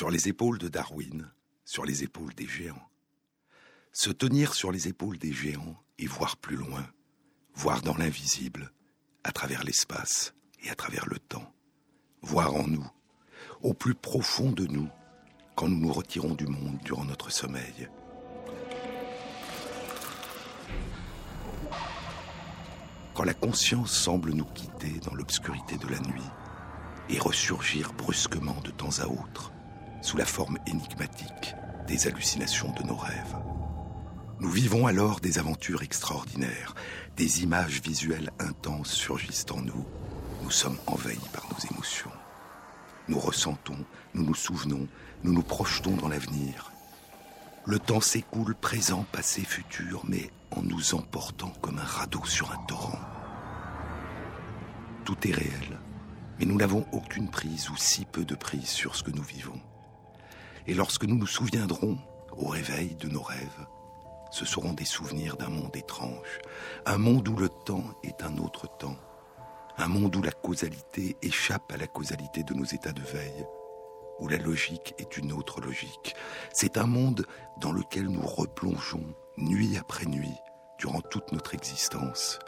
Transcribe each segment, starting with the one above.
Sur les épaules de Darwin, sur les épaules des géants. Se tenir sur les épaules des géants et voir plus loin, voir dans l'invisible, à travers l'espace et à travers le temps. Voir en nous, au plus profond de nous, quand nous nous retirons du monde durant notre sommeil. Quand la conscience semble nous quitter dans l'obscurité de la nuit et ressurgir brusquement de temps à autre sous la forme énigmatique des hallucinations de nos rêves. Nous vivons alors des aventures extraordinaires, des images visuelles intenses surgissent en nous, nous sommes envahis par nos émotions. Nous ressentons, nous nous souvenons, nous nous projetons dans l'avenir. Le temps s'écoule, présent, passé, futur, mais en nous emportant comme un radeau sur un torrent. Tout est réel, mais nous n'avons aucune prise ou si peu de prise sur ce que nous vivons. Et lorsque nous nous souviendrons, au réveil de nos rêves, ce seront des souvenirs d'un monde étrange, un monde où le temps est un autre temps, un monde où la causalité échappe à la causalité de nos états de veille, où la logique est une autre logique. C'est un monde dans lequel nous replongeons nuit après nuit, durant toute notre existence,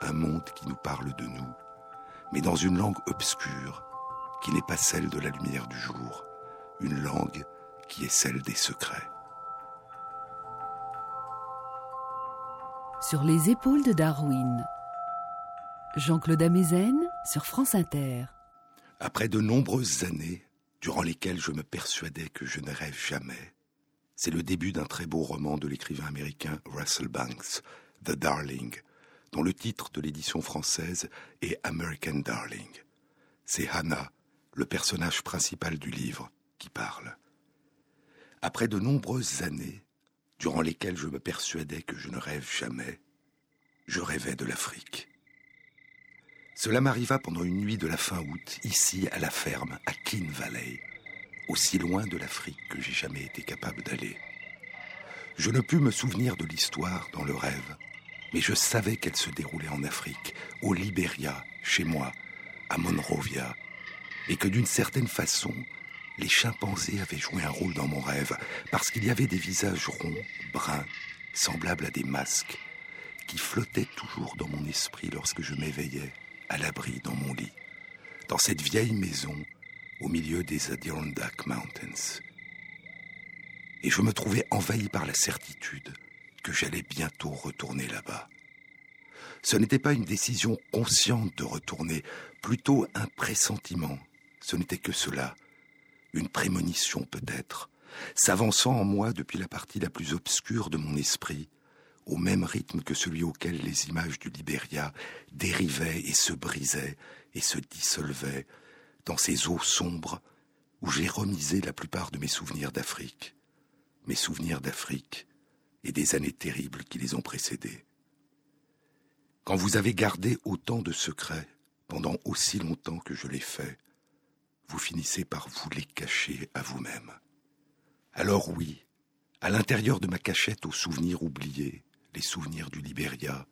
un monde qui nous parle de nous, mais dans une langue obscure, qui n'est pas celle de la lumière du jour, une langue qui est celle des secrets. Sur les épaules de Darwin. Jean-Claude Amezen sur France Inter. Après de nombreuses années, durant lesquelles je me persuadais que je ne rêve jamais, c'est le début d'un très beau roman de l'écrivain américain Russell Banks, The Darling, dont le titre de l'édition française est American Darling. C'est Hannah, le personnage principal du livre, qui parle. Après de nombreuses années, durant lesquelles je me persuadais que je ne rêve jamais, je rêvais de l'Afrique. Cela m'arriva pendant une nuit de la fin août, ici à la ferme, à Kin Valley, aussi loin de l'Afrique que j'ai jamais été capable d'aller. Je ne pus me souvenir de l'histoire dans le rêve, mais je savais qu'elle se déroulait en Afrique, au Liberia, chez moi, à Monrovia, et que d'une certaine façon, les chimpanzés avaient joué un rôle dans mon rêve, parce qu'il y avait des visages ronds, bruns, semblables à des masques, qui flottaient toujours dans mon esprit lorsque je m'éveillais, à l'abri dans mon lit, dans cette vieille maison au milieu des Adirondack Mountains. Et je me trouvais envahi par la certitude que j'allais bientôt retourner là-bas. Ce n'était pas une décision consciente de retourner, plutôt un pressentiment. Ce n'était que cela, une prémonition peut-être, s'avançant en moi depuis la partie la plus obscure de mon esprit, au même rythme que celui auquel les images du Libéria dérivaient et se brisaient et se dissolvaient dans ces eaux sombres où j'ai remisé la plupart de mes souvenirs d'Afrique, mes souvenirs d'Afrique et des années terribles qui les ont précédés. Quand vous avez gardé autant de secrets pendant aussi longtemps que je l'ai fait, vous finissez par vous les cacher à vous-même. Alors oui, à l'intérieur de ma cachette aux souvenirs oubliés, les souvenirs du Libéria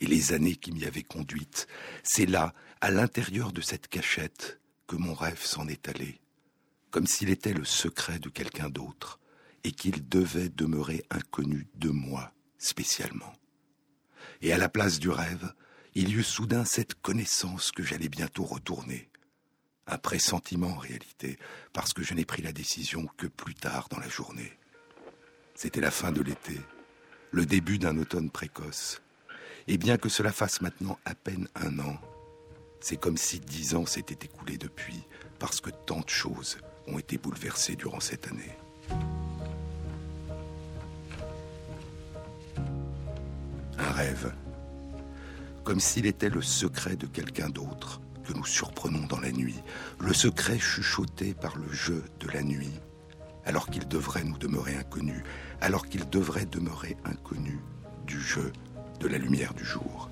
et les années qui m'y avaient conduite, c'est là, à l'intérieur de cette cachette, que mon rêve s'en est allé, comme s'il était le secret de quelqu'un d'autre, et qu'il devait demeurer inconnu de moi spécialement. Et à la place du rêve, il y eut soudain cette connaissance que j'allais bientôt retourner, un pressentiment en réalité, parce que je n'ai pris la décision que plus tard dans la journée. C'était la fin de l'été, le début d'un automne précoce. Et bien que cela fasse maintenant à peine un an, c'est comme si dix ans s'étaient écoulés depuis, parce que tant de choses ont été bouleversées durant cette année. Un rêve, comme s'il était le secret de quelqu'un d'autre, nous surprenons dans la nuit, le secret chuchoté par le jeu de la nuit, alors qu'il devrait nous demeurer inconnu, alors qu'il devrait demeurer inconnu du jeu de la lumière du jour.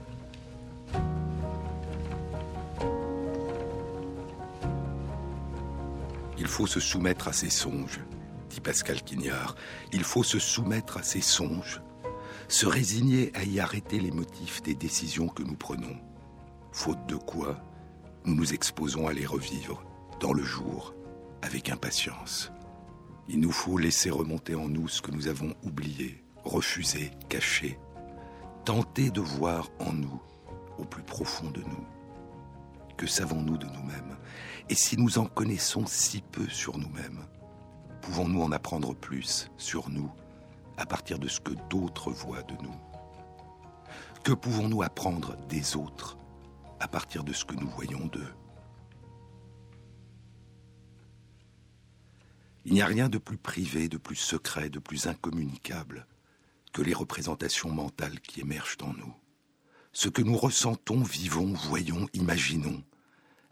Il faut se soumettre à ses songes, dit Pascal Quignard. Il faut se soumettre à ses songes, se résigner à y arrêter les motifs des décisions que nous prenons. Faute de quoi, nous nous exposons à les revivre, dans le jour avec impatience. Il nous faut laisser remonter en nous ce que nous avons oublié, refusé, caché, tenter de voir en nous, au plus profond de nous. Que savons-nous de nous-mêmes? Et si nous en connaissons si peu sur nous-mêmes, pouvons-nous en apprendre plus sur nous à partir de ce que d'autres voient de nous? Que pouvons-nous apprendre des autres à partir de ce que nous voyons d'eux Il n'y a rien de plus privé, de plus secret, de plus incommunicable que les représentations mentales qui émergent en nous. Ce que nous ressentons, vivons, voyons, imaginons,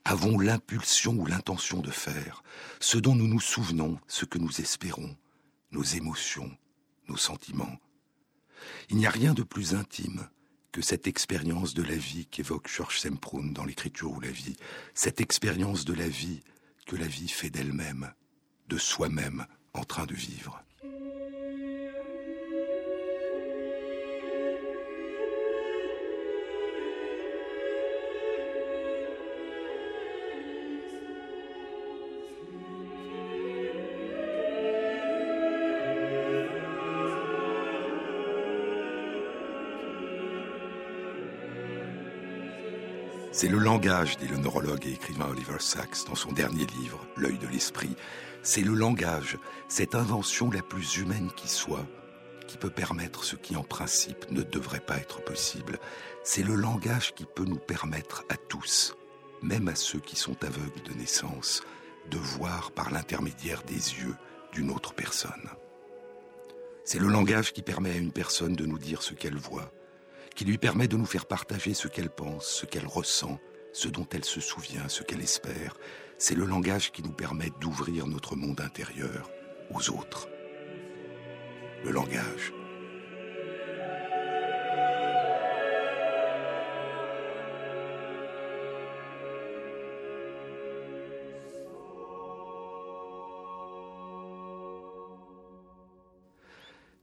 avons l'impulsion ou l'intention de faire, ce dont nous nous souvenons, ce que nous espérons, nos émotions, nos sentiments. Il n'y a rien de plus intime que cette expérience de la vie qu'évoque Georges Semprun dans l'écriture ou la vie, cette expérience de la vie que la vie fait d'elle-même, de soi-même en train de vivre. C'est le langage, dit le neurologue et écrivain Oliver Sacks dans son dernier livre, L'œil de l'esprit. C'est le langage, cette invention la plus humaine qui soit, qui peut permettre ce qui en principe ne devrait pas être possible. C'est le langage qui peut nous permettre à tous, même à ceux qui sont aveugles de naissance, de voir par l'intermédiaire des yeux d'une autre personne. C'est le langage qui permet à une personne de nous dire ce qu'elle voit, qui lui permet de nous faire partager ce qu'elle pense, ce qu'elle ressent, ce dont elle se souvient, ce qu'elle espère. C'est le langage qui nous permet d'ouvrir notre monde intérieur aux autres. Le langage.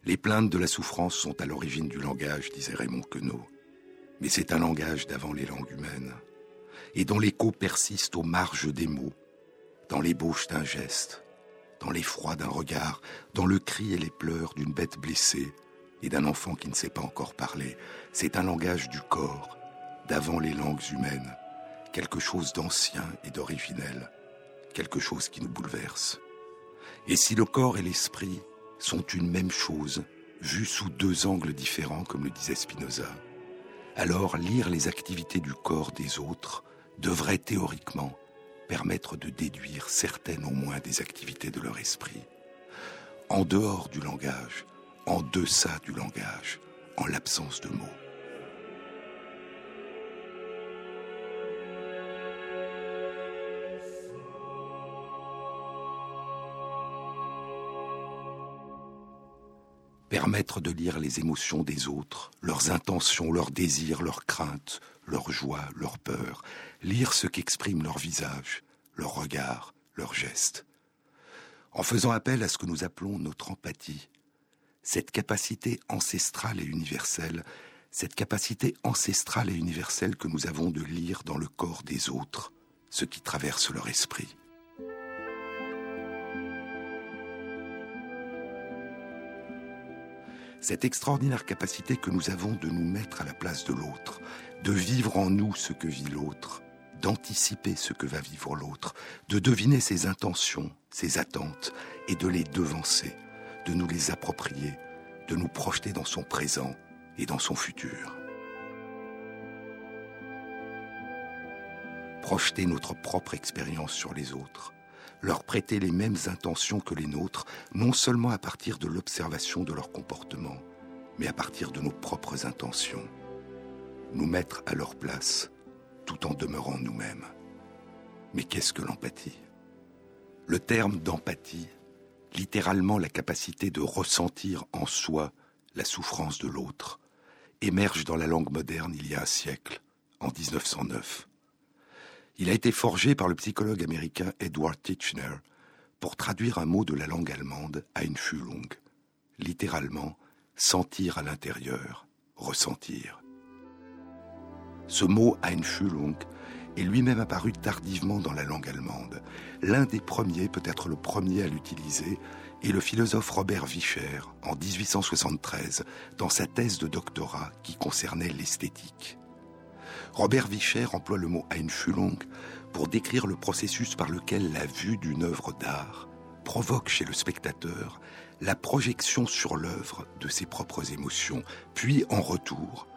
Les plaintes de la souffrance sont à l'origine du langage, disait Raymond Queneau. Mais c'est un langage d'avant les langues humaines, et dont l'écho persiste aux marges des mots, dans l'ébauche d'un geste, dans l'effroi d'un regard, dans le cri et les pleurs d'une bête blessée et d'un enfant qui ne sait pas encore parler. C'est un langage du corps, d'avant les langues humaines, quelque chose d'ancien et d'originel, quelque chose qui nous bouleverse. Et si le corps et l'esprit sont une même chose, vue sous deux angles différents, comme le disait Spinoza, alors lire les activités du corps des autres devrait théoriquement permettre de déduire certaines au moins des activités de leur esprit. En dehors du langage, en deçà du langage, en l'absence de mots. Permettre de lire les émotions des autres, leurs intentions, leurs désirs, leurs craintes, leurs joies, leurs peurs, lire ce qu'expriment leurs visages, leurs regards, leurs gestes. En faisant appel à ce que nous appelons notre empathie, cette capacité ancestrale et universelle, cette capacité ancestrale et universelle que nous avons de lire dans le corps des autres ce qui traverse leur esprit. Cette extraordinaire capacité que nous avons de nous mettre à la place de l'autre, de vivre en nous ce que vit l'autre, d'anticiper ce que va vivre l'autre, de deviner ses intentions, ses attentes, et de les devancer, de nous les approprier, de nous projeter dans son présent et dans son futur. Projeter notre propre expérience sur les autres, leur prêter les mêmes intentions que les nôtres, non seulement à partir de l'observation de leur comportement, mais à partir de nos propres intentions. Nous mettre à leur place tout en demeurant nous-mêmes. Mais qu'est-ce que l'empathie? Le terme d'empathie, littéralement la capacité de ressentir en soi la souffrance de l'autre, émerge dans la langue moderne il y a un siècle, en 1909. Il a été forgé par le psychologue américain Edward Titchener pour traduire un mot de la langue allemande à une littéralement sentir à l'intérieur, ressentir. Ce mot Einfühlung est lui-même apparu tardivement dans la langue allemande. L'un des premiers, peut-être le premier à l'utiliser, est le philosophe Robert Vischer en 1873 dans sa thèse de doctorat qui concernait l'esthétique. Robert Vischer emploie le mot Einfühlung pour décrire le processus par lequel la vue d'une œuvre d'art provoque chez le spectateur la projection sur l'œuvre de ses propres émotions, puis en retour,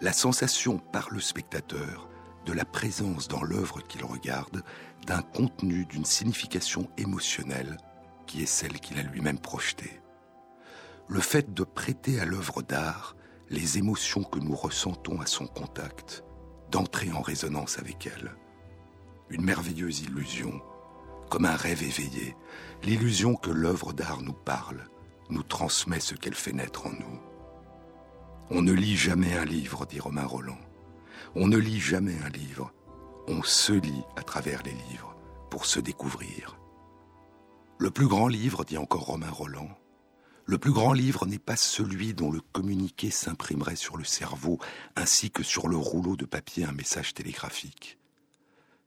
la sensation par le spectateur de la présence dans l'œuvre qu'il regarde d'un contenu, d'une signification émotionnelle qui est celle qu'il a lui-même projetée. Le fait de prêter à l'œuvre d'art les émotions que nous ressentons à son contact, d'entrer en résonance avec elle. Une merveilleuse illusion, comme un rêve éveillé, l'illusion que l'œuvre d'art nous parle, nous transmet ce qu'elle fait naître en nous. On ne lit jamais un livre, dit Romain Roland. On ne lit jamais un livre. On se lit à travers les livres pour se découvrir. Le plus grand livre, dit encore Romain Roland, le plus grand livre n'est pas celui dont le communiqué s'imprimerait sur le cerveau ainsi que sur le rouleau de papier un message télégraphique,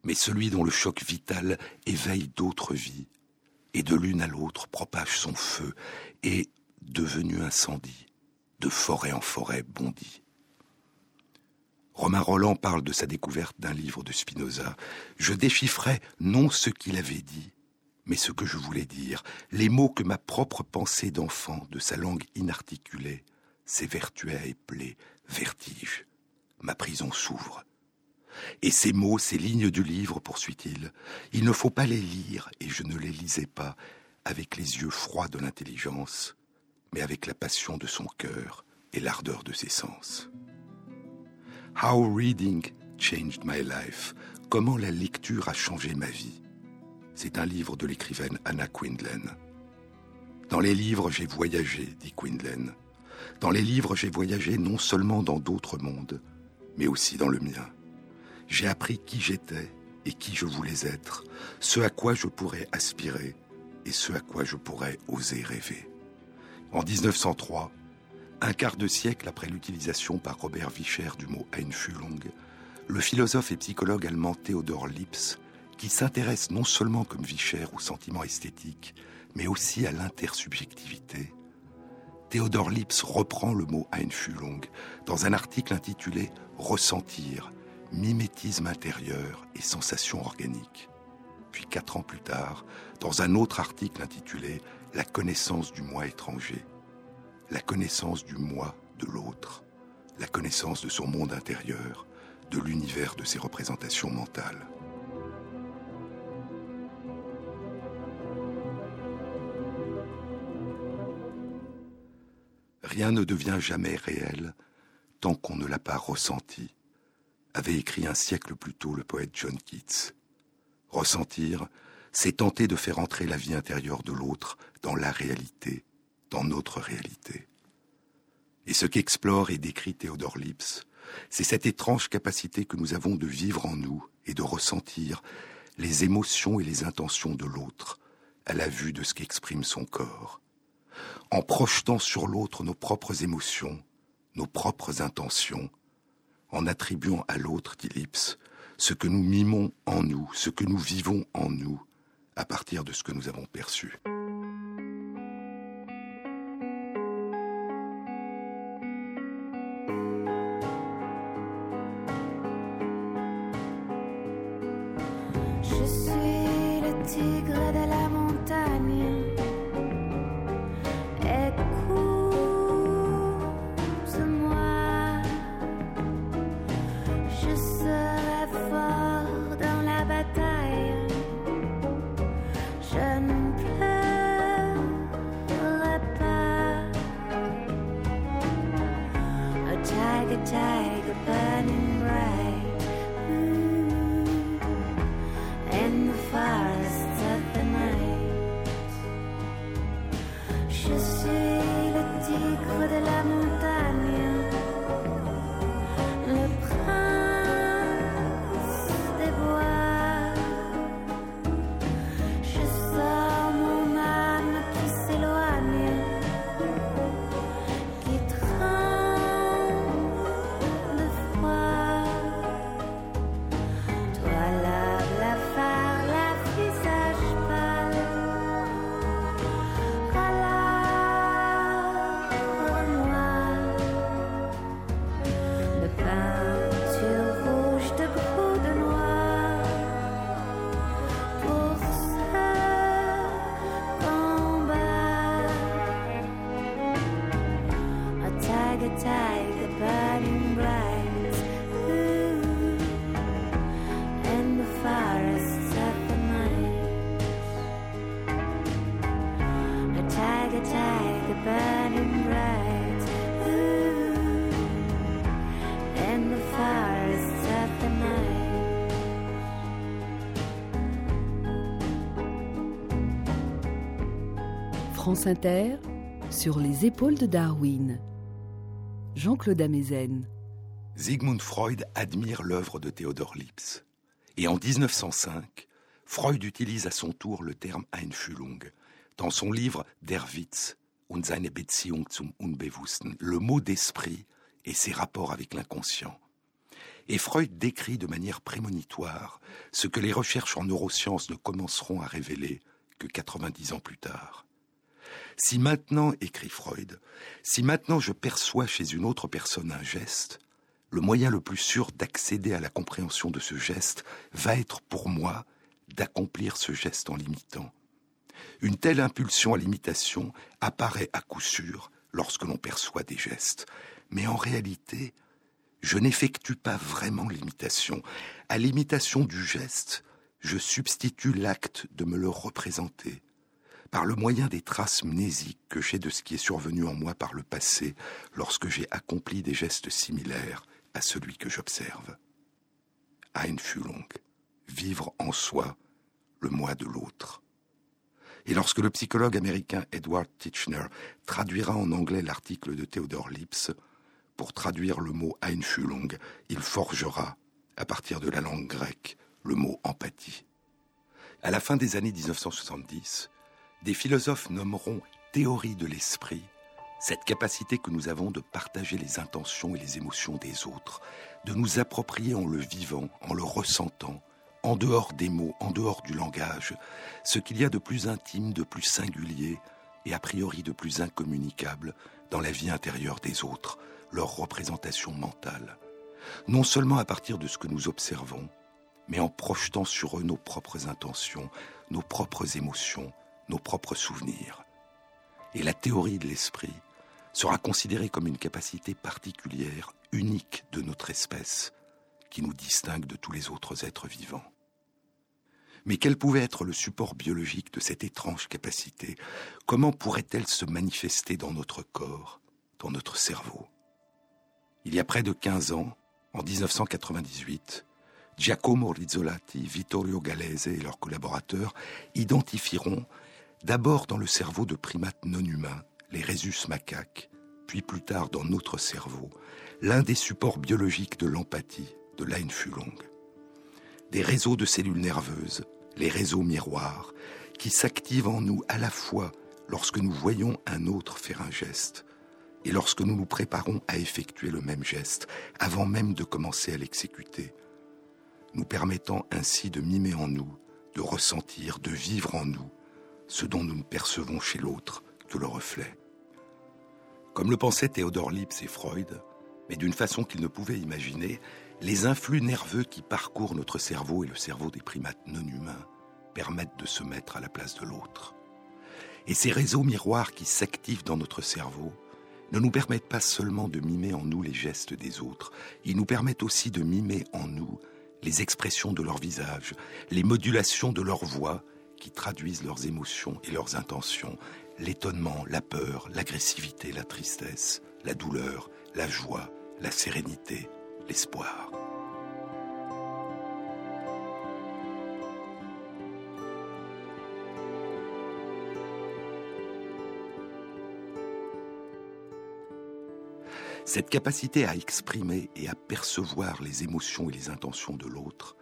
mais celui dont le choc vital éveille d'autres vies et de l'une à l'autre propage son feu et, devenu incendie, de forêt en forêt bondit. Romain Roland parle de sa découverte d'un livre de Spinoza. Je déchiffrais non ce qu'il avait dit, mais ce que je voulais dire, les mots que ma propre pensée d'enfant, de sa langue inarticulée, s'évertuait à épeler, vertige. Ma prison s'ouvre. Et ces mots, ces lignes du livre, poursuit-il, il ne faut pas les lire, et je ne les lisais pas, avec les yeux froids de l'intelligence, mais avec la passion de son cœur et l'ardeur de ses sens. How reading changed my life. Comment la lecture a changé ma vie. C'est un livre de l'écrivaine Anna Quindlen. Dans les livres, j'ai voyagé, dit Quindlen. Dans les livres, j'ai voyagé non seulement dans d'autres mondes, mais aussi dans le mien. J'ai appris qui j'étais et qui je voulais être, ce à quoi je pourrais aspirer et ce à quoi je pourrais oser rêver. En 1903, un quart de siècle après l'utilisation par Robert Vischer du mot Einfühlung, le philosophe et psychologue allemand Theodor Lips, qui s'intéresse non seulement comme Vischer au sentiment esthétique, mais aussi à l'intersubjectivité, Theodor Lips reprend le mot Einfühlung dans un article intitulé Ressentir, mimétisme intérieur et sensation organique. Puis quatre ans plus tard, dans un autre article intitulé la connaissance du moi étranger, la connaissance du moi de l'autre, la connaissance de son monde intérieur, de l'univers de ses représentations mentales. Rien ne devient jamais réel tant qu'on ne l'a pas ressenti, avait écrit un siècle plus tôt le poète John Keats. Ressentir, c'est tenter de faire entrer la vie intérieure de l'autre dans la réalité, dans notre réalité. Et ce qu'explore et décrit Théodore Lips, c'est cette étrange capacité que nous avons de vivre en nous et de ressentir les émotions et les intentions de l'autre à la vue de ce qu'exprime son corps. En projetant sur l'autre nos propres émotions, nos propres intentions, en attribuant à l'autre, dit Lips, ce que nous mimons en nous, ce que nous vivons en nous, à partir de ce que nous avons perçu. Sur les épaules de Darwin. Jean-Claude Amezen. Sigmund Freud admire l'œuvre de Theodor Lipps. Et en 1905, Freud utilise à son tour le terme Einfühlung dans son livre Der Witz und seine Beziehung zum Unbewussten, le mot d'esprit et ses rapports avec l'inconscient. Et Freud décrit de manière prémonitoire ce que les recherches en neurosciences ne commenceront à révéler que 90 ans plus tard. Si maintenant, écrit Freud, si maintenant je perçois chez une autre personne un geste, le moyen le plus sûr d'accéder à la compréhension de ce geste va être pour moi d'accomplir ce geste en l'imitant. Une telle impulsion à l'imitation apparaît à coup sûr lorsque l'on perçoit des gestes, mais en réalité, je n'effectue pas vraiment l'imitation. À l'imitation du geste, je substitue l'acte de me le représenter, par le moyen des traces mnésiques que j'ai de ce qui est survenu en moi par le passé lorsque j'ai accompli des gestes similaires à celui que j'observe. Einfühlung, vivre en soi le moi de l'autre. Et lorsque le psychologue américain Edward Titchener traduira en anglais l'article de Theodore Lipps, pour traduire le mot Einfühlung, il forgera, à partir de la langue grecque, le mot empathie. À la fin des années 1970, des philosophes nommeront théorie de l'esprit cette capacité que nous avons de partager les intentions et les émotions des autres, de nous approprier en le vivant, en le ressentant, en dehors des mots, en dehors du langage, ce qu'il y a de plus intime, de plus singulier et a priori de plus incommunicable dans la vie intérieure des autres, leur représentation mentale, non seulement à partir de ce que nous observons, mais en projetant sur eux nos propres intentions, nos propres émotions, nos propres souvenirs. Et la théorie de l'esprit sera considérée comme une capacité particulière, unique de notre espèce, qui nous distingue de tous les autres êtres vivants. Mais quel pouvait être le support biologique de cette étrange capacité? Comment pourrait-elle se manifester dans notre corps, dans notre cerveau? Il y a près de 15 ans, en 1998, Giacomo Rizzolatti, Vittorio Gallese et leurs collaborateurs identifieront, d'abord dans le cerveau de primates non humains, les rhésus macaques, puis plus tard dans notre cerveau, l'un des supports biologiques de l'empathie, de l'Einfühlung. Des réseaux de cellules nerveuses, les réseaux miroirs, qui s'activent en nous à la fois lorsque nous voyons un autre faire un geste et lorsque nous nous préparons à effectuer le même geste avant même de commencer à l'exécuter, nous permettant ainsi de mimer en nous, de ressentir, de vivre en nous ce dont nous ne percevons chez l'autre que le reflet. Comme le pensaient Théodore Lipps et Freud, mais d'une façon qu'ils ne pouvaient imaginer, les influx nerveux qui parcourent notre cerveau et le cerveau des primates non humains permettent de se mettre à la place de l'autre. Et ces réseaux miroirs qui s'activent dans notre cerveau ne nous permettent pas seulement de mimer en nous les gestes des autres, ils nous permettent aussi de mimer en nous les expressions de leur visage, les modulations de leur voix qui traduisent leurs émotions et leurs intentions, l'étonnement, la peur, l'agressivité, la tristesse, la douleur, la joie, la sérénité, l'espoir. Cette capacité à exprimer et à percevoir les émotions et les intentions de l'autre,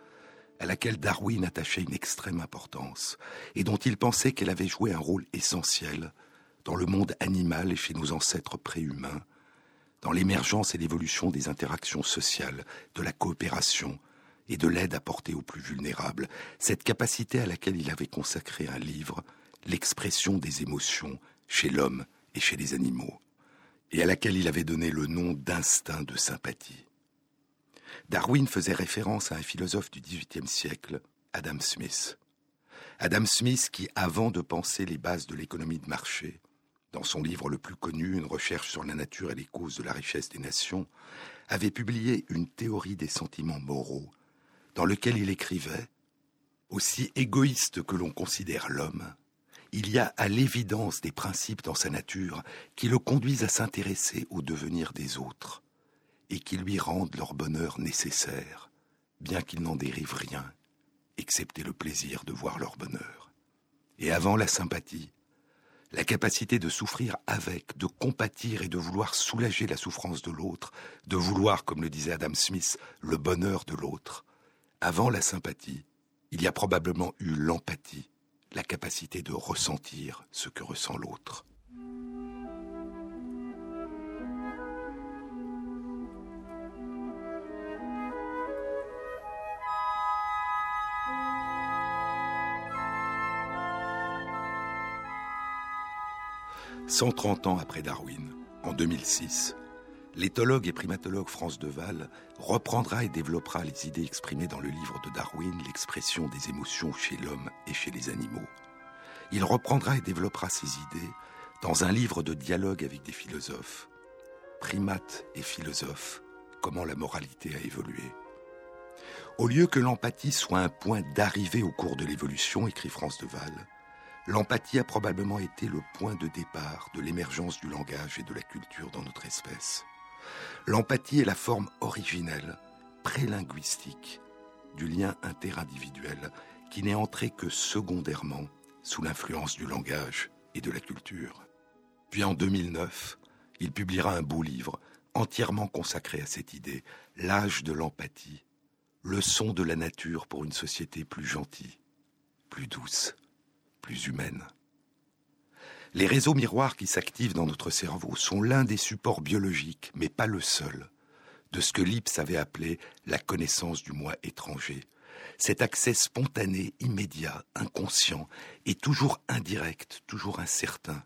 à laquelle Darwin attachait une extrême importance, et dont il pensait qu'elle avait joué un rôle essentiel dans le monde animal et chez nos ancêtres préhumains, dans l'émergence et l'évolution des interactions sociales, de la coopération et de l'aide apportée aux plus vulnérables, cette capacité à laquelle il avait consacré un livre, l'expression des émotions chez l'homme et chez les animaux, et à laquelle il avait donné le nom d'instinct de sympathie. Darwin faisait référence à un philosophe du XVIIIe siècle, Adam Smith. Adam Smith qui, avant de penser les bases de l'économie de marché, dans son livre le plus connu, Une recherche sur la nature et les causes de la richesse des nations, avait publié une théorie des sentiments moraux, dans lequel il écrivait Aussi égoïste que l'on considère l'homme, il y a à l'évidence des principes dans sa nature qui le conduisent à s'intéresser au devenir des autres et qui lui rendent leur bonheur nécessaire, bien qu'il n'en dérive rien, excepté le plaisir de voir leur bonheur. Et avant la sympathie, la capacité de souffrir avec, de compatir et de vouloir soulager la souffrance de l'autre, de vouloir, comme le disait Adam Smith, le bonheur de l'autre. Avant la sympathie, il y a probablement eu l'empathie, la capacité de ressentir ce que ressent l'autre. 130 ans après Darwin, en 2006, l'éthologue et primatologue France Deval reprendra et développera les idées exprimées dans le livre de Darwin, l'expression des émotions chez l'homme et chez les animaux. Il reprendra et développera ces idées dans un livre de dialogue avec des philosophes. Primates et philosophes, comment la moralité a évolué. Au lieu que l'empathie soit un point d'arrivée au cours de l'évolution, écrit France Deval, L'empathie a probablement été le point de départ de l'émergence du langage et de la culture dans notre espèce. L'empathie est la forme originelle, prélinguistique, du lien interindividuel qui n'est entré que secondairement sous l'influence du langage et de la culture. Puis en 2009, il publiera un beau livre entièrement consacré à cette idée, L'âge de l'empathie, leçon de la nature pour une société plus gentille, plus douce humaine. Les réseaux miroirs qui s'activent dans notre cerveau sont l'un des supports biologiques, mais pas le seul, de ce que Lips avait appelé la connaissance du moi étranger. Cet accès spontané, immédiat, inconscient, et toujours indirect, toujours incertain,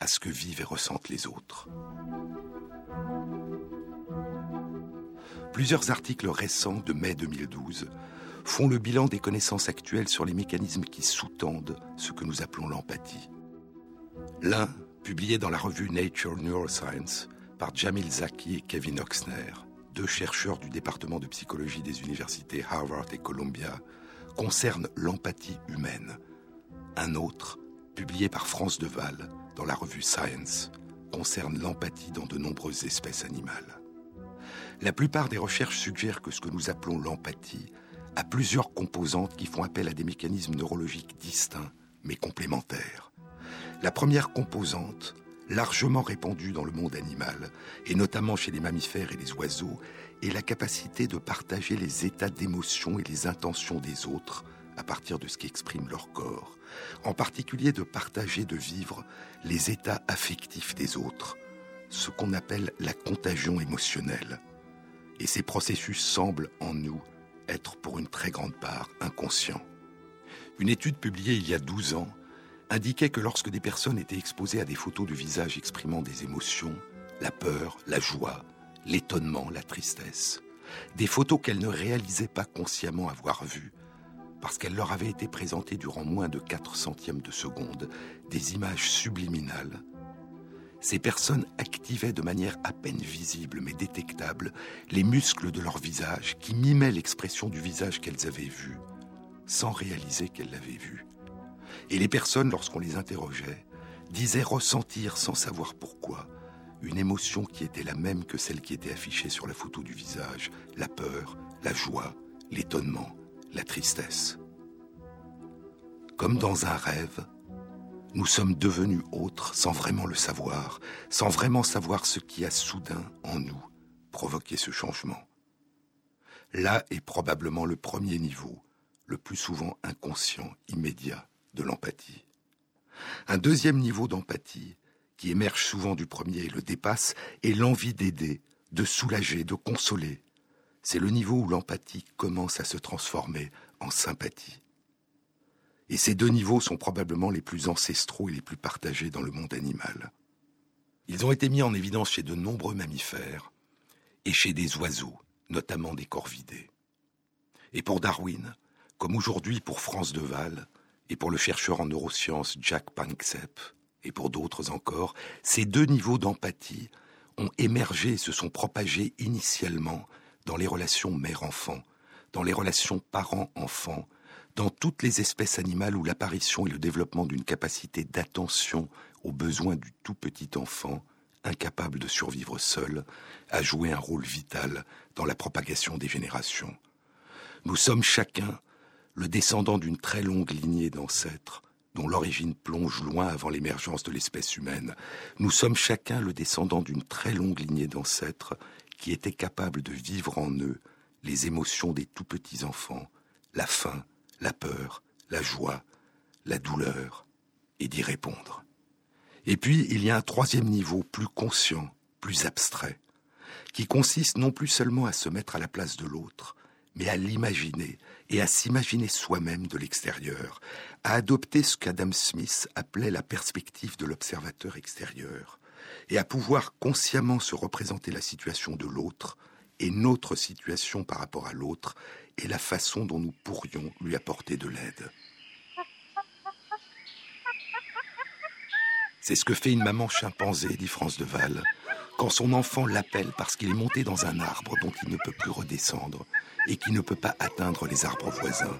à ce que vivent et ressentent les autres. Plusieurs articles récents de mai 2012 font le bilan des connaissances actuelles sur les mécanismes qui sous-tendent ce que nous appelons l'empathie. L'un, publié dans la revue Nature Neuroscience par Jamil Zaki et Kevin Oxner, deux chercheurs du département de psychologie des universités Harvard et Columbia, concerne l'empathie humaine. Un autre, publié par France Deval dans la revue Science, concerne l'empathie dans de nombreuses espèces animales. La plupart des recherches suggèrent que ce que nous appelons l'empathie à plusieurs composantes qui font appel à des mécanismes neurologiques distincts mais complémentaires. La première composante, largement répandue dans le monde animal, et notamment chez les mammifères et les oiseaux, est la capacité de partager les états d'émotion et les intentions des autres à partir de ce qu'exprime leur corps, en particulier de partager, de vivre les états affectifs des autres, ce qu'on appelle la contagion émotionnelle. Et ces processus semblent en nous être pour une très grande part inconscient. Une étude publiée il y a 12 ans indiquait que lorsque des personnes étaient exposées à des photos de visage exprimant des émotions, la peur, la joie, l'étonnement, la tristesse, des photos qu'elles ne réalisaient pas consciemment avoir vues, parce qu'elles leur avaient été présentées durant moins de 4 centièmes de seconde, des images subliminales, ces personnes activaient de manière à peine visible mais détectable les muscles de leur visage qui mimaient l'expression du visage qu'elles avaient vu, sans réaliser qu'elles l'avaient vu. Et les personnes, lorsqu'on les interrogeait, disaient ressentir sans savoir pourquoi une émotion qui était la même que celle qui était affichée sur la photo du visage, la peur, la joie, l'étonnement, la tristesse. Comme dans un rêve, nous sommes devenus autres sans vraiment le savoir, sans vraiment savoir ce qui a soudain en nous provoqué ce changement. Là est probablement le premier niveau, le plus souvent inconscient, immédiat, de l'empathie. Un deuxième niveau d'empathie, qui émerge souvent du premier et le dépasse, est l'envie d'aider, de soulager, de consoler. C'est le niveau où l'empathie commence à se transformer en sympathie. Et ces deux niveaux sont probablement les plus ancestraux et les plus partagés dans le monde animal. Ils ont été mis en évidence chez de nombreux mammifères et chez des oiseaux, notamment des corvidés. Et pour Darwin, comme aujourd'hui pour France Deval et pour le chercheur en neurosciences Jack Panksepp et pour d'autres encore, ces deux niveaux d'empathie ont émergé et se sont propagés initialement dans les relations mère-enfant, dans les relations parent-enfant dans toutes les espèces animales où l'apparition et le développement d'une capacité d'attention aux besoins du tout petit enfant, incapable de survivre seul, a joué un rôle vital dans la propagation des générations. Nous sommes chacun le descendant d'une très longue lignée d'ancêtres dont l'origine plonge loin avant l'émergence de l'espèce humaine. Nous sommes chacun le descendant d'une très longue lignée d'ancêtres qui étaient capables de vivre en eux les émotions des tout petits enfants, la faim, la peur, la joie, la douleur, et d'y répondre. Et puis, il y a un troisième niveau plus conscient, plus abstrait, qui consiste non plus seulement à se mettre à la place de l'autre, mais à l'imaginer et à s'imaginer soi-même de l'extérieur, à adopter ce qu'Adam Smith appelait la perspective de l'observateur extérieur, et à pouvoir consciemment se représenter la situation de l'autre et notre situation par rapport à l'autre et la façon dont nous pourrions lui apporter de l'aide. C'est ce que fait une maman chimpanzé, dit France de Val, quand son enfant l'appelle parce qu'il est monté dans un arbre dont il ne peut plus redescendre et qui ne peut pas atteindre les arbres voisins.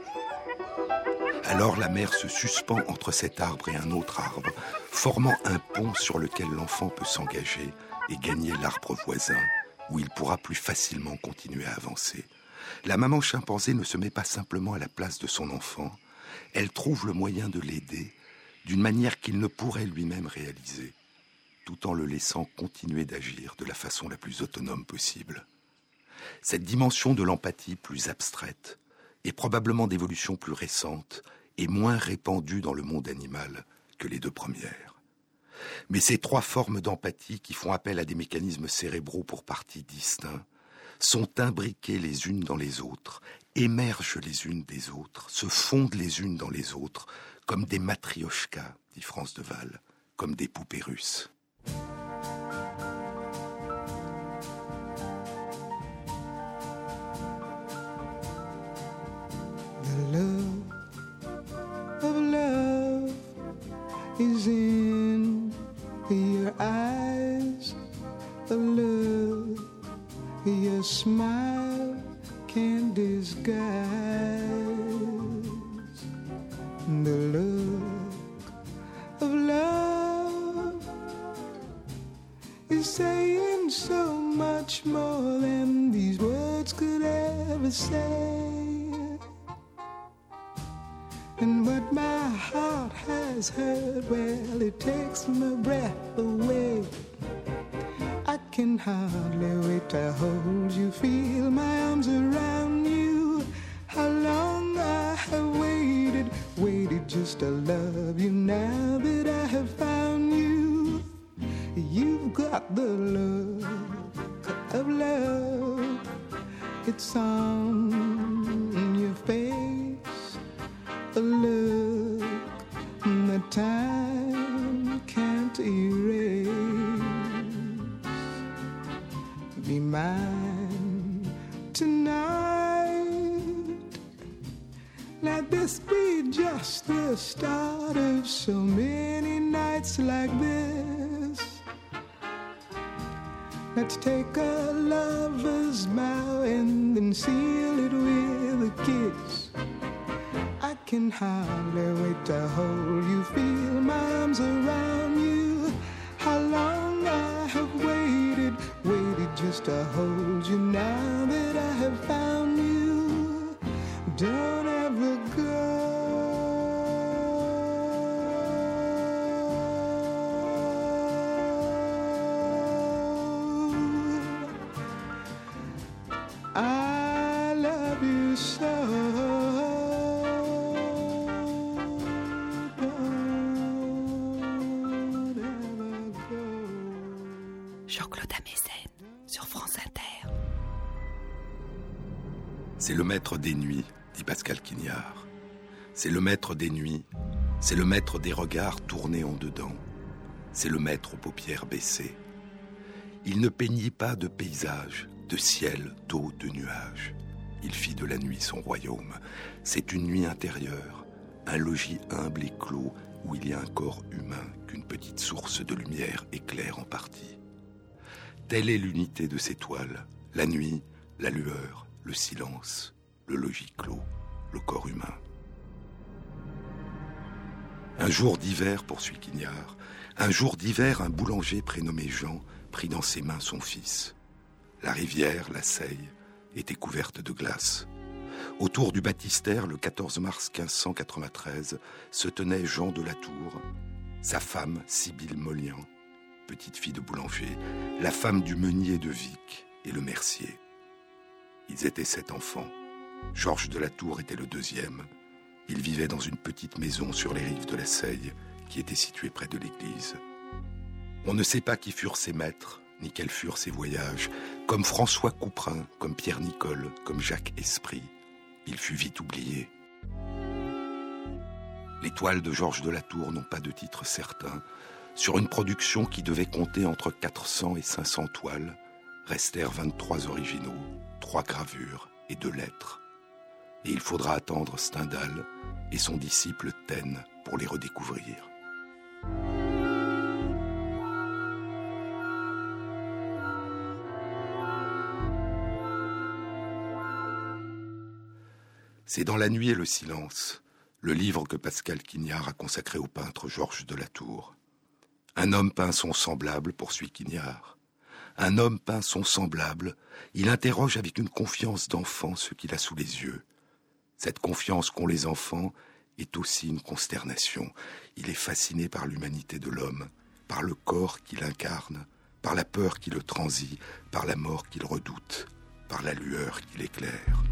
Alors la mère se suspend entre cet arbre et un autre arbre, formant un pont sur lequel l'enfant peut s'engager et gagner l'arbre voisin, où il pourra plus facilement continuer à avancer. La maman chimpanzé ne se met pas simplement à la place de son enfant, elle trouve le moyen de l'aider d'une manière qu'il ne pourrait lui-même réaliser, tout en le laissant continuer d'agir de la façon la plus autonome possible. Cette dimension de l'empathie plus abstraite, et probablement d'évolution plus récente, est moins répandue dans le monde animal que les deux premières. Mais ces trois formes d'empathie qui font appel à des mécanismes cérébraux pour partie distincts sont imbriquées les unes dans les autres, émergent les unes des autres, se fondent les unes dans les autres, comme des matrioshkas, dit France de Val, comme des poupées russes. Your smile can disguise the look of love is saying so much more than these words could ever say. And what my heart has heard, well, it takes my breath away. Can hardly wait to hold you, feel my arms around you. How long I have waited, waited just to love you. Now that I have found you, you've got the look of love. It's on C'est le maître des nuits, dit Pascal Quignard. C'est le maître des nuits, c'est le maître des regards tournés en dedans, c'est le maître aux paupières baissées. Il ne peignit pas de paysage, de ciel, d'eau, de nuages. Il fit de la nuit son royaume. C'est une nuit intérieure, un logis humble et clos où il y a un corps humain qu'une petite source de lumière éclaire en partie. Telle est l'unité de ces toiles, la nuit, la lueur, le silence, le logis clos, le corps humain. Un jour d'hiver, poursuit Quignard, un jour d'hiver, un boulanger prénommé Jean prit dans ses mains son fils. La rivière, la Seille, était couverte de glace. Autour du baptistère, le 14 mars 1593, se tenait Jean de la Tour, sa femme, Sibylle Molian, petite fille de boulanger, la femme du meunier de Vic et le mercier. Ils étaient sept enfants. Georges de la Tour était le deuxième. Il vivait dans une petite maison sur les rives de la Seille, qui était située près de l'église. On ne sait pas qui furent ses maîtres, ni quels furent ses voyages. Comme François Couperin, comme Pierre Nicole, comme Jacques Esprit, il fut vite oublié. Les toiles de Georges de la Tour n'ont pas de titre certain. Sur une production qui devait compter entre 400 et 500 toiles, restèrent 23 originaux, trois gravures et deux lettres. Et il faudra attendre Stendhal et son disciple Taine pour les redécouvrir. C'est dans la nuit et le silence, le livre que Pascal Quignard a consacré au peintre Georges de la Tour. Un homme peint son semblable, poursuit Quignard. Un homme peint son semblable, il interroge avec une confiance d'enfant ce qu'il a sous les yeux. Cette confiance qu'ont les enfants est aussi une consternation. Il est fasciné par l'humanité de l'homme, par le corps qu'il incarne, par la peur qui le transit, par la mort qu'il redoute, par la lueur qui l'éclaire.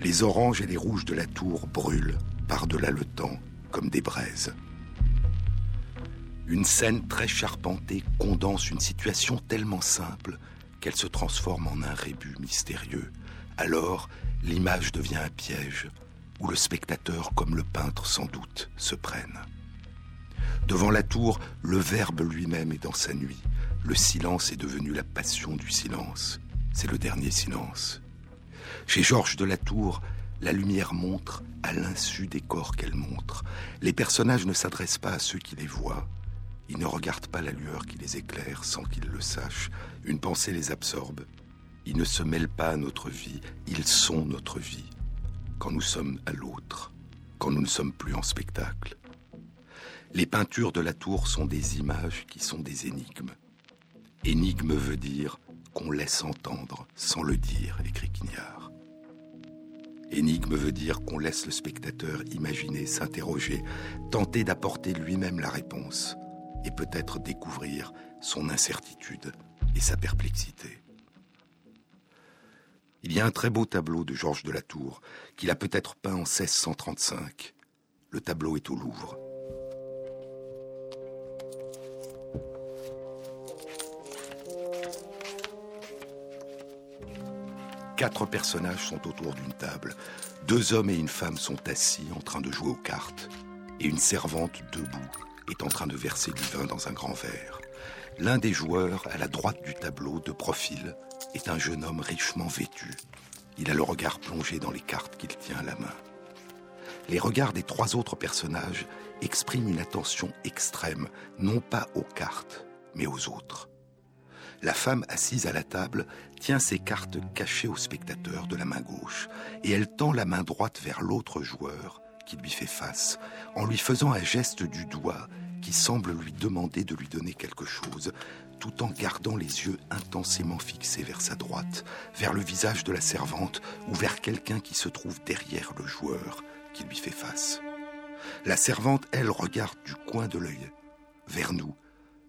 Les oranges et les rouges de la tour brûlent par-delà le temps comme des braises. Une scène très charpentée condense une situation tellement simple qu'elle se transforme en un rébut mystérieux. Alors, l'image devient un piège où le spectateur, comme le peintre sans doute, se prenne. Devant la tour, le verbe lui-même est dans sa nuit. Le silence est devenu la passion du silence. C'est le dernier silence. Chez Georges de la Tour, la lumière montre à l'insu des corps qu'elle montre. Les personnages ne s'adressent pas à ceux qui les voient. Ils ne regardent pas la lueur qui les éclaire sans qu'ils le sachent. Une pensée les absorbe. Ils ne se mêlent pas à notre vie. Ils sont notre vie. Quand nous sommes à l'autre. Quand nous ne sommes plus en spectacle. Les peintures de la tour sont des images qui sont des énigmes. Énigme veut dire qu'on laisse entendre sans le dire, écrit Quignard. Énigme veut dire qu'on laisse le spectateur imaginer, s'interroger, tenter d'apporter lui-même la réponse, et peut-être découvrir son incertitude et sa perplexité. Il y a un très beau tableau de Georges de la Tour qu'il a peut-être peint en 1635. Le tableau est au Louvre. Quatre personnages sont autour d'une table. Deux hommes et une femme sont assis en train de jouer aux cartes. Et une servante debout est en train de verser du vin dans un grand verre. L'un des joueurs, à la droite du tableau, de profil, est un jeune homme richement vêtu. Il a le regard plongé dans les cartes qu'il tient à la main. Les regards des trois autres personnages expriment une attention extrême, non pas aux cartes, mais aux autres. La femme assise à la table tient ses cartes cachées au spectateur de la main gauche et elle tend la main droite vers l'autre joueur qui lui fait face en lui faisant un geste du doigt qui semble lui demander de lui donner quelque chose tout en gardant les yeux intensément fixés vers sa droite, vers le visage de la servante ou vers quelqu'un qui se trouve derrière le joueur qui lui fait face. La servante, elle, regarde du coin de l'œil vers nous,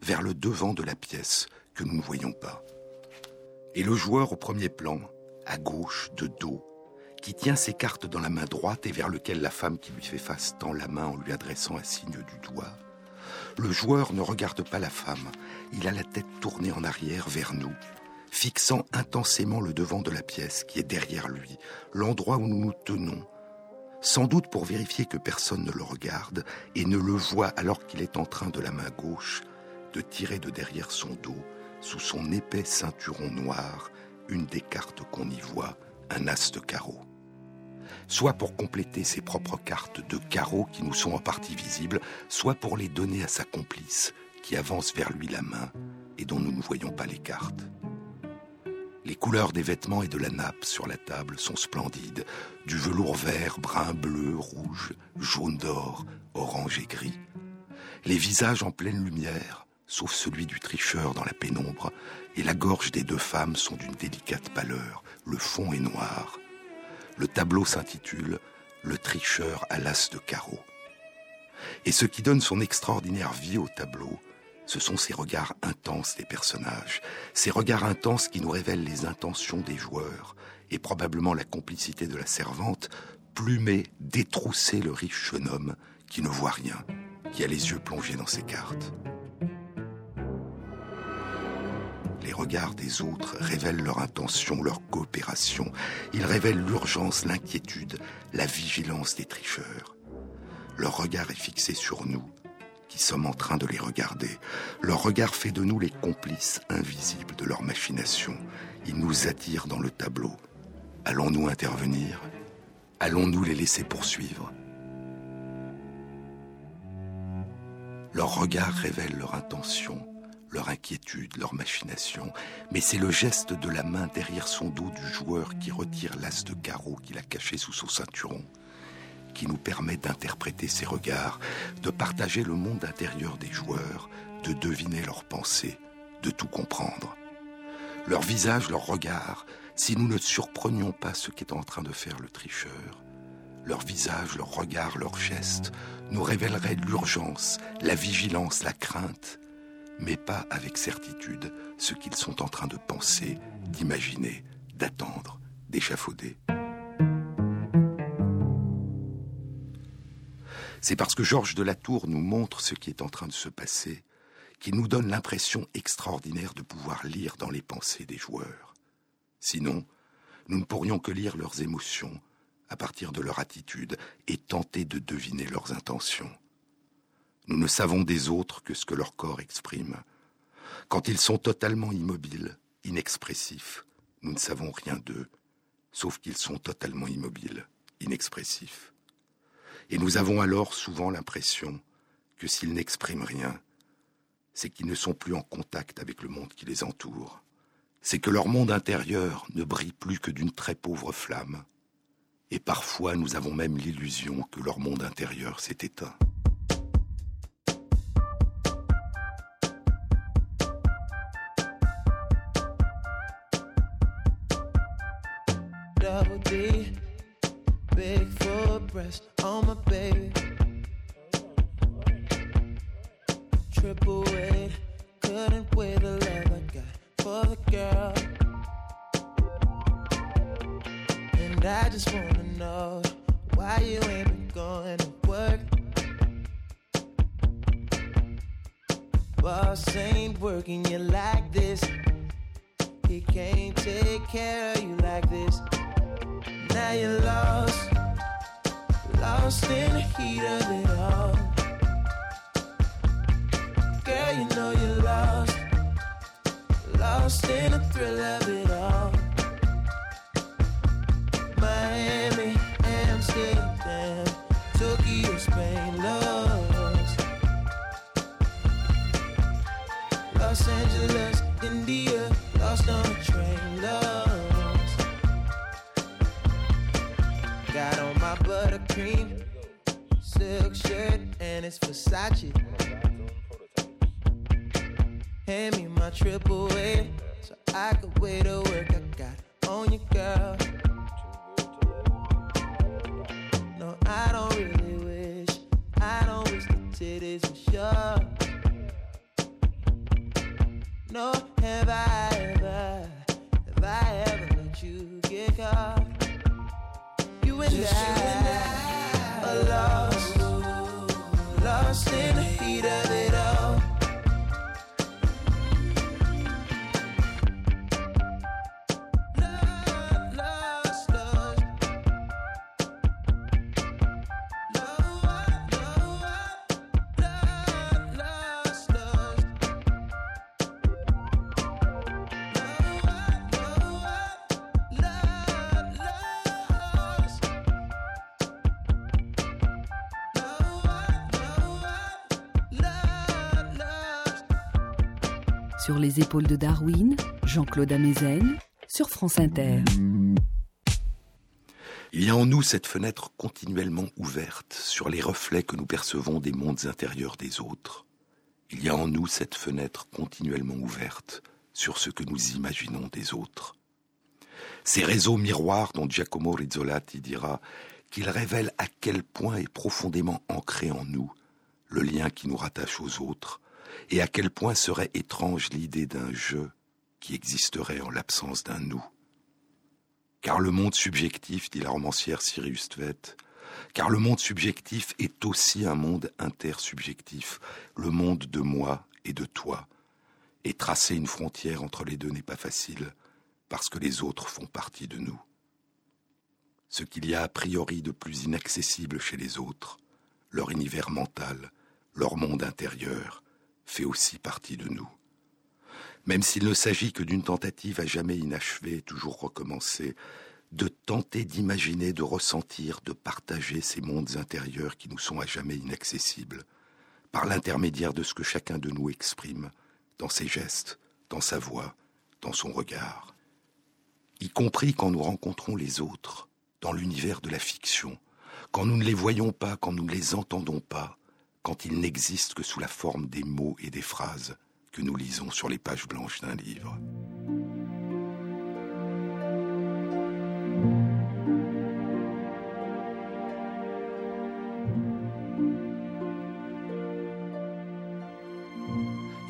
vers le devant de la pièce, que nous ne voyons pas. Et le joueur au premier plan, à gauche, de dos, qui tient ses cartes dans la main droite et vers lequel la femme qui lui fait face tend la main en lui adressant un signe du doigt. Le joueur ne regarde pas la femme, il a la tête tournée en arrière vers nous, fixant intensément le devant de la pièce qui est derrière lui, l'endroit où nous nous tenons, sans doute pour vérifier que personne ne le regarde et ne le voit alors qu'il est en train de la main gauche de tirer de derrière son dos sous son épais ceinturon noir, une des cartes qu'on y voit, un as de carreau. Soit pour compléter ses propres cartes de carreaux qui nous sont en partie visibles, soit pour les donner à sa complice, qui avance vers lui la main et dont nous ne voyons pas les cartes. Les couleurs des vêtements et de la nappe sur la table sont splendides, du velours vert, brun, bleu, rouge, jaune d'or, orange et gris. Les visages en pleine lumière, sauf celui du tricheur dans la pénombre, et la gorge des deux femmes sont d'une délicate pâleur, le fond est noir. Le tableau s'intitule Le tricheur à l'as de carreau. Et ce qui donne son extraordinaire vie au tableau, ce sont ces regards intenses des personnages, ces regards intenses qui nous révèlent les intentions des joueurs, et probablement la complicité de la servante, plumer, détrousser le riche jeune homme qui ne voit rien, qui a les yeux plongés dans ses cartes. Les regards des autres révèlent leur intention, leur coopération. Ils révèlent l'urgence, l'inquiétude, la vigilance des tricheurs. Leur regard est fixé sur nous, qui sommes en train de les regarder. Leur regard fait de nous les complices invisibles de leur machination. Ils nous attirent dans le tableau. Allons-nous intervenir? Allons-nous les laisser poursuivre? Leur regard révèle leur intention, leur inquiétude, leur machination, mais c'est le geste de la main derrière son dos du joueur qui retire l'as de carreau qu'il a caché sous son ceinturon, qui nous permet d'interpréter ces regards, de partager le monde intérieur des joueurs, de deviner leurs pensées, de tout comprendre. Leur visage, leur regard, si nous ne surprenions pas ce qu'est en train de faire le tricheur, leur visage, leur regard, leurs gestes nous révéleraient l'urgence, la vigilance, la crainte, mais pas avec certitude ce qu'ils sont en train de penser, d'imaginer, d'attendre, d'échafauder. C'est parce que Georges de la Tour nous montre ce qui est en train de se passer qu'il nous donne l'impression extraordinaire de pouvoir lire dans les pensées des joueurs. Sinon, nous ne pourrions que lire leurs émotions à partir de leur attitude et tenter de deviner leurs intentions. Nous ne savons des autres que ce que leur corps exprime. Quand ils sont totalement immobiles, inexpressifs, nous ne savons rien d'eux, sauf qu'ils sont totalement immobiles, inexpressifs. Et nous avons alors souvent l'impression que s'ils n'expriment rien, c'est qu'ils ne sont plus en contact avec le monde qui les entoure. C'est que leur monde intérieur ne brille plus que d'une très pauvre flamme. Et parfois nous avons même l'illusion que leur monde intérieur s'est éteint. Triple weight, couldn't weigh the love I got for the girl. And I just wanna know why you ain't been going to work. Boss ain't working you like this. He can't take care of you like this. Now you're lost lost in the heat of it all. You know you're lost, lost in the thrill of it all. Miami, Amsterdam, Tokyo, Spain, lost. Los Angeles, India, lost on a train, lost. Got on my buttercream silk shirt and it's Versace. Hand me my triple A so I could wait to work I got on you, girl. No, I don't really wish. I don't wish the titties were sure. No, have I ever, have I ever let you get caught? You and Just I. You and I lost, Sur les épaules de Darwin, Jean-Claude Amezen, sur France Inter. Il y a en nous cette fenêtre continuellement ouverte sur les reflets que nous percevons des mondes intérieurs des autres. Il y a en nous cette fenêtre continuellement ouverte sur ce que nous imaginons des autres. ces réseaux miroirs dont Giacomo Rizzolatti dira qu'ils révèlent à quel point est profondément ancré en nous le lien qui nous rattache aux autres, et à quel point serait étrange l'idée d'un je qui existerait en l'absence d'un nous. Car le monde subjectif, dit la romancière Sirius Tvet, car le monde subjectif est aussi un monde intersubjectif, le monde de moi et de toi. Et tracer une frontière entre les deux n'est pas facile, parce que les autres font partie de nous. Ce qu'il y a a priori de plus inaccessible chez les autres, leur univers mental, leur monde intérieur, fait aussi partie de nous. Même s'il ne s'agit que d'une tentative à jamais inachevée, toujours recommencée, de tenter d'imaginer, de ressentir, de partager ces mondes intérieurs qui nous sont à jamais inaccessibles, par l'intermédiaire de ce que chacun de nous exprime, dans ses gestes, dans sa voix, dans son regard. Y compris quand nous rencontrons les autres, dans l'univers de la fiction, quand nous ne les voyons pas, quand nous ne les entendons pas, quand ils n'existent que sous la forme des mots et des phrases que nous lisons sur les pages blanches d'un livre.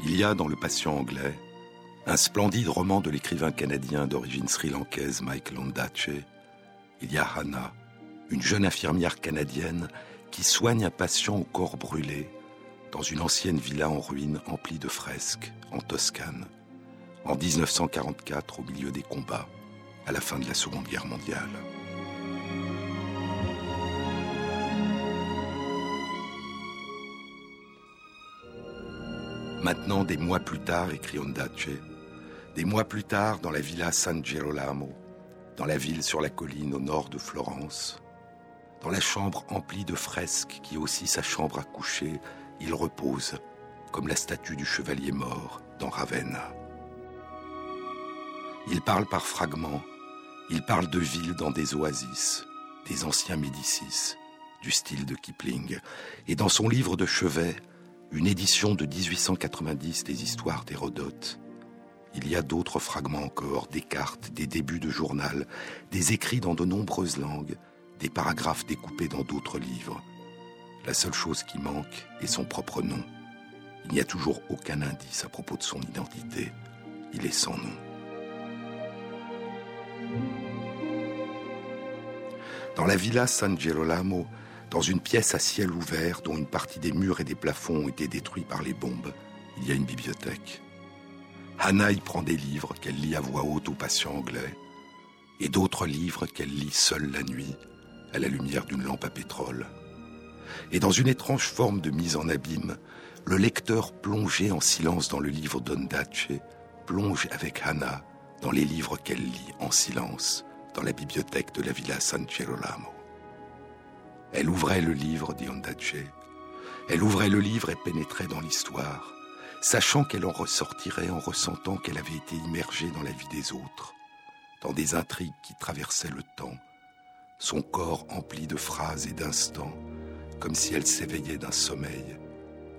Il y a dans Le Patient anglais un splendide roman de l'écrivain canadien d'origine sri-lankaise Mike Londache. Il y a Hannah, une jeune infirmière canadienne qui soigne un patient au corps brûlé dans une ancienne villa en ruine emplie de fresques en Toscane en 1944 au milieu des combats à la fin de la Seconde Guerre mondiale. Maintenant, des mois plus tard, écrit Ondace, des mois plus tard, dans la villa San Girolamo, dans la ville sur la colline au nord de Florence, dans la chambre emplie de fresques qui est aussi sa chambre à coucher, il repose, comme la statue du chevalier mort dans Ravenna. Il parle par fragments, il parle de villes dans des oasis, des anciens Médicis, du style de Kipling, et dans son livre de chevet, une édition de 1890 des histoires d'Hérodote. Il y a d'autres fragments encore, des cartes, des débuts de journal, des écrits dans de nombreuses langues, des paragraphes découpés dans d'autres livres. La seule chose qui manque est son propre nom. Il n'y a toujours aucun indice à propos de son identité. Il est sans nom. Dans la villa San Girolamo, dans une pièce à ciel ouvert dont une partie des murs et des plafonds ont été détruits par les bombes, il y a une bibliothèque. Hannah y prend des livres qu'elle lit à voix haute aux patients anglais, et d'autres livres qu'elle lit seule la nuit, à la lumière d'une lampe à pétrole. Et dans une étrange forme de mise en abîme, le lecteur plongé en silence dans le livre d'Ondace plonge avec Hannah dans les livres qu'elle lit en silence dans la bibliothèque de la Villa San Girolamo. Elle ouvrait le livre, dit. Elle ouvrait le livre et pénétrait dans l'histoire, sachant qu'elle en ressortirait en ressentant qu'elle avait été immergée dans la vie des autres, dans des intrigues qui traversaient le temps, son corps empli de phrases et d'instants, comme si elle s'éveillait d'un sommeil,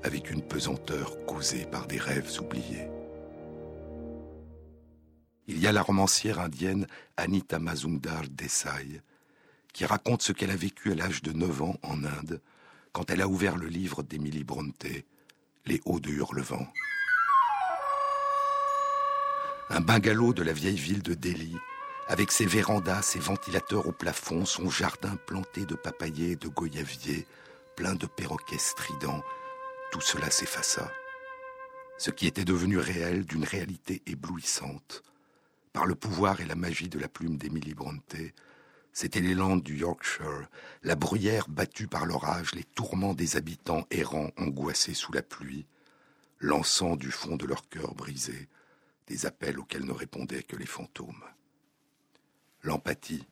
avec une pesanteur causée par des rêves oubliés. Il y a la romancière indienne Anita Mazumdar Desai, qui raconte ce qu'elle a vécu à l'âge de 9 ans en Inde, quand elle a ouvert le livre d'Emily Bronte, Les Hauts de Hurlevent. Un bungalow de la vieille ville de Delhi, avec ses vérandas, ses ventilateurs au plafond, son jardin planté de papayers et de goyaviers, plein de perroquets stridents, tout cela s'effaça. Ce qui était devenu réel d'une réalité éblouissante, par le pouvoir et la magie de la plume d'Emily Bronte, C'étaient les landes du Yorkshire, la bruyère battue par l'orage, les tourments des habitants errants angoissés sous la pluie, lançant du fond de leur cœur brisé des appels auxquels ne répondaient que les fantômes. L'empathie,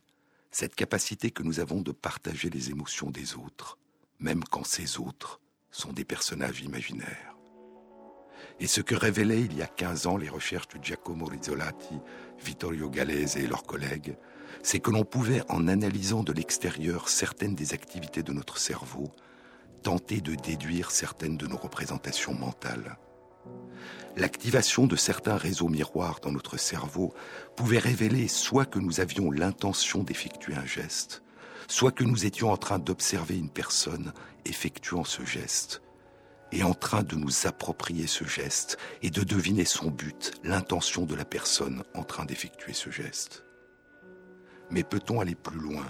cette capacité que nous avons de partager les émotions des autres, même quand ces autres sont des personnages imaginaires. Et ce que révélaient il y a 15 ans les recherches de Giacomo Rizzolatti, Vittorio Gallese et leurs collègues, c'est que l'on pouvait, en analysant de l'extérieur certaines des activités de notre cerveau, tenter de déduire certaines de nos représentations mentales. L'activation de certains réseaux miroirs dans notre cerveau pouvait révéler soit que nous avions l'intention d'effectuer un geste, soit que nous étions en train d'observer une personne effectuant ce geste, et en train de nous approprier ce geste et de deviner son but, l'intention de la personne en train d'effectuer ce geste. Mais peut-on aller plus loin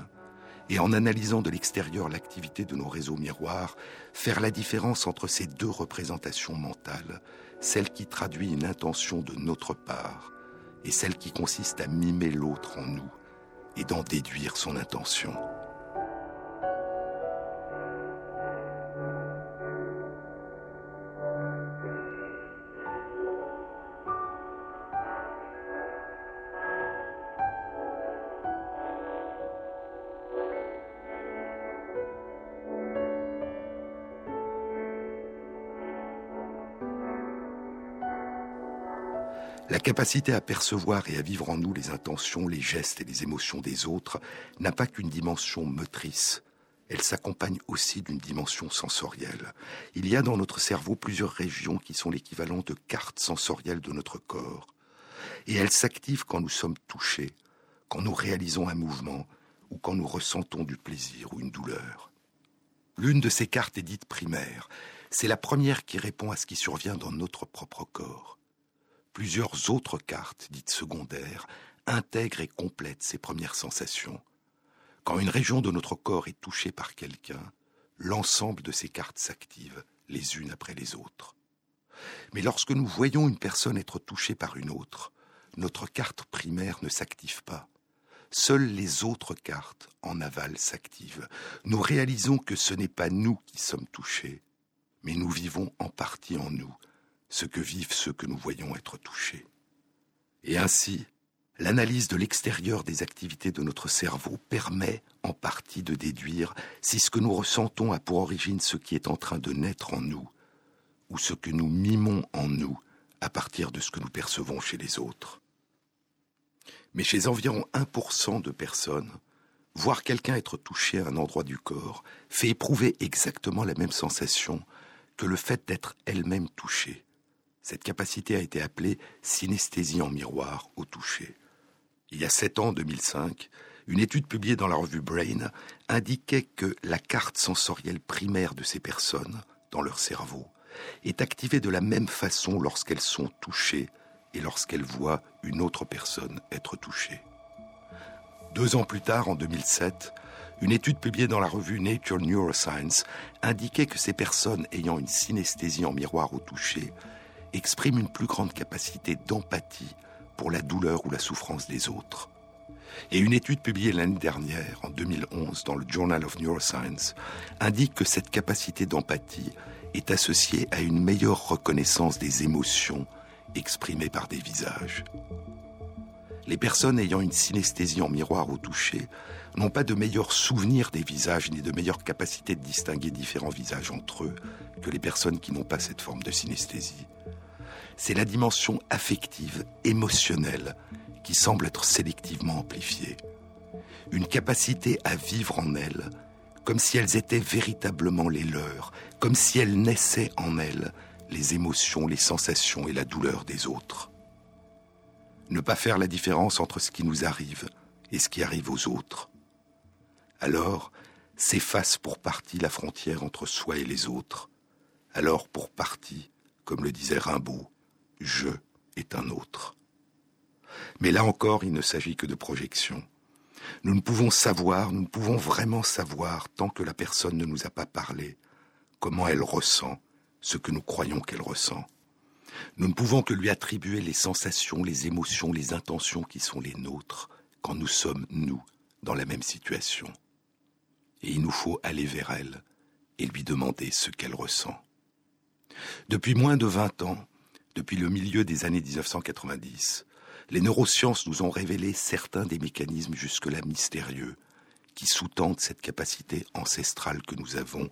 et en analysant de l'extérieur l'activité de nos réseaux miroirs, faire la différence entre ces deux représentations mentales, celle qui traduit une intention de notre part et celle qui consiste à mimer l'autre en nous et d'en déduire son intention. Capacité à percevoir et à vivre en nous les intentions, les gestes et les émotions des autres n'a pas qu'une dimension motrice. Elle s'accompagne aussi d'une dimension sensorielle. Il y a dans notre cerveau plusieurs régions qui sont l'équivalent de cartes sensorielles de notre corps. Et elles s'activent quand nous sommes touchés, quand nous réalisons un mouvement ou quand nous ressentons du plaisir ou une douleur. L'une de ces cartes est dite primaire. C'est la première qui répond à ce qui survient dans notre propre corps plusieurs autres cartes, dites secondaires, intègrent et complètent ces premières sensations. Quand une région de notre corps est touchée par quelqu'un, l'ensemble de ces cartes s'active les unes après les autres. Mais lorsque nous voyons une personne être touchée par une autre, notre carte primaire ne s'active pas. Seules les autres cartes en aval s'activent. Nous réalisons que ce n'est pas nous qui sommes touchés, mais nous vivons en partie en nous ce que vivent ceux que nous voyons être touchés. Et ainsi, l'analyse de l'extérieur des activités de notre cerveau permet en partie de déduire si ce que nous ressentons a pour origine ce qui est en train de naître en nous, ou ce que nous mimons en nous à partir de ce que nous percevons chez les autres. Mais chez environ 1% de personnes, voir quelqu'un être touché à un endroit du corps fait éprouver exactement la même sensation que le fait d'être elle-même touchée cette capacité a été appelée synesthésie en miroir au toucher. Il y a sept ans, 2005, une étude publiée dans la revue Brain indiquait que la carte sensorielle primaire de ces personnes, dans leur cerveau, est activée de la même façon lorsqu'elles sont touchées et lorsqu'elles voient une autre personne être touchée. Deux ans plus tard, en 2007, une étude publiée dans la revue Nature Neuroscience indiquait que ces personnes ayant une synesthésie en miroir au toucher exprime une plus grande capacité d'empathie pour la douleur ou la souffrance des autres. Et une étude publiée l'année dernière, en 2011, dans le Journal of Neuroscience, indique que cette capacité d'empathie est associée à une meilleure reconnaissance des émotions exprimées par des visages. Les personnes ayant une synesthésie en miroir au toucher n'ont pas de meilleurs souvenirs des visages ni de meilleure capacité de distinguer différents visages entre eux que les personnes qui n'ont pas cette forme de synesthésie c'est la dimension affective, émotionnelle, qui semble être sélectivement amplifiée. Une capacité à vivre en elles, comme si elles étaient véritablement les leurs, comme si elles naissaient en elles les émotions, les sensations et la douleur des autres. Ne pas faire la différence entre ce qui nous arrive et ce qui arrive aux autres. Alors, s'efface pour partie la frontière entre soi et les autres. Alors, pour partie, comme le disait Rimbaud, je est un autre. Mais là encore, il ne s'agit que de projection. Nous ne pouvons savoir, nous ne pouvons vraiment savoir, tant que la personne ne nous a pas parlé, comment elle ressent ce que nous croyons qu'elle ressent. Nous ne pouvons que lui attribuer les sensations, les émotions, les intentions qui sont les nôtres quand nous sommes, nous, dans la même situation. Et il nous faut aller vers elle et lui demander ce qu'elle ressent. Depuis moins de vingt ans, depuis le milieu des années 1990, les neurosciences nous ont révélé certains des mécanismes jusque-là mystérieux qui sous-tendent cette capacité ancestrale que nous avons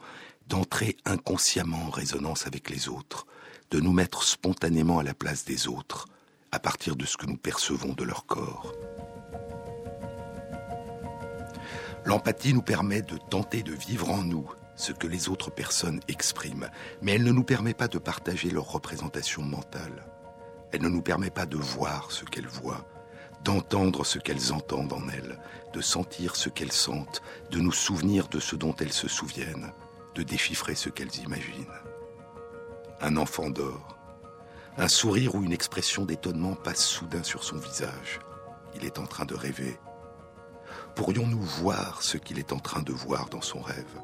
d'entrer inconsciemment en résonance avec les autres, de nous mettre spontanément à la place des autres, à partir de ce que nous percevons de leur corps. L'empathie nous permet de tenter de vivre en nous ce que les autres personnes expriment, mais elle ne nous permet pas de partager leur représentation mentale. Elle ne nous permet pas de voir ce qu'elles voient, d'entendre ce qu'elles entendent en elles, de sentir ce qu'elles sentent, de nous souvenir de ce dont elles se souviennent, de déchiffrer ce qu'elles imaginent. Un enfant dort. Un sourire ou une expression d'étonnement passe soudain sur son visage. Il est en train de rêver. Pourrions-nous voir ce qu'il est en train de voir dans son rêve?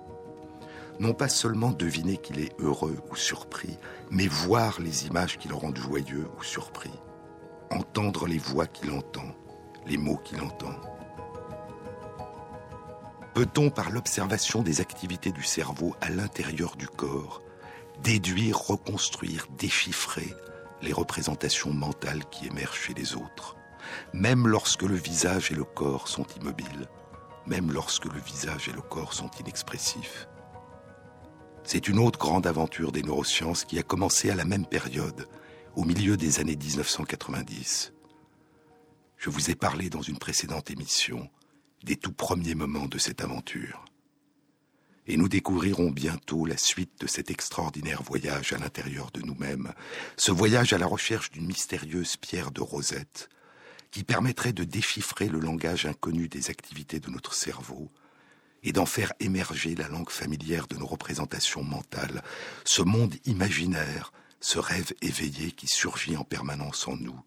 Non pas seulement deviner qu'il est heureux ou surpris, mais voir les images qui le rendent joyeux ou surpris entendre les voix qu'il entend, les mots qu'il entend. Peut-on, par l'observation des activités du cerveau à l'intérieur du corps, déduire, reconstruire, déchiffrer les représentations mentales qui émergent chez les autres, même lorsque le visage et le corps sont immobiles, même lorsque le visage et le corps sont inexpressifs C'est une autre grande aventure des neurosciences qui a commencé à la même période, au milieu des années 1990. Je vous ai parlé dans une précédente émission des tout premiers moments de cette aventure. Et nous découvrirons bientôt la suite de cet extraordinaire voyage à l'intérieur de nous-mêmes, ce voyage à la recherche d'une mystérieuse pierre de rosette qui permettrait de déchiffrer le langage inconnu des activités de notre cerveau et d'en faire émerger la langue familière de nos représentations mentales, ce monde imaginaire ce rêve éveillé qui surgit en permanence en nous,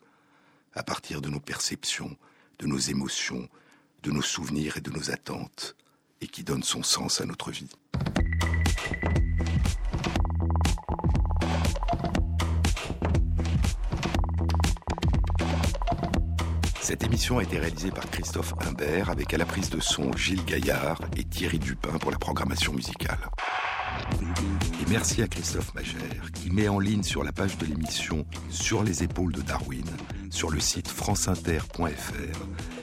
à partir de nos perceptions, de nos émotions, de nos souvenirs et de nos attentes, et qui donne son sens à notre vie. Cette émission a été réalisée par Christophe Imbert avec à la prise de son Gilles Gaillard et Thierry Dupin pour la programmation musicale. Et merci à Christophe Magère qui met en ligne sur la page de l'émission Sur les épaules de Darwin, sur le site franceinter.fr,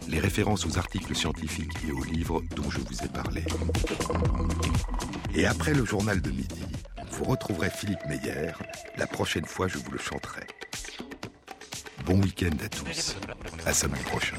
les références aux articles scientifiques et aux livres dont je vous ai parlé. Et après le journal de midi, vous retrouverez Philippe Meyer. La prochaine fois, je vous le chanterai. Bon week-end à tous. À samedi prochain.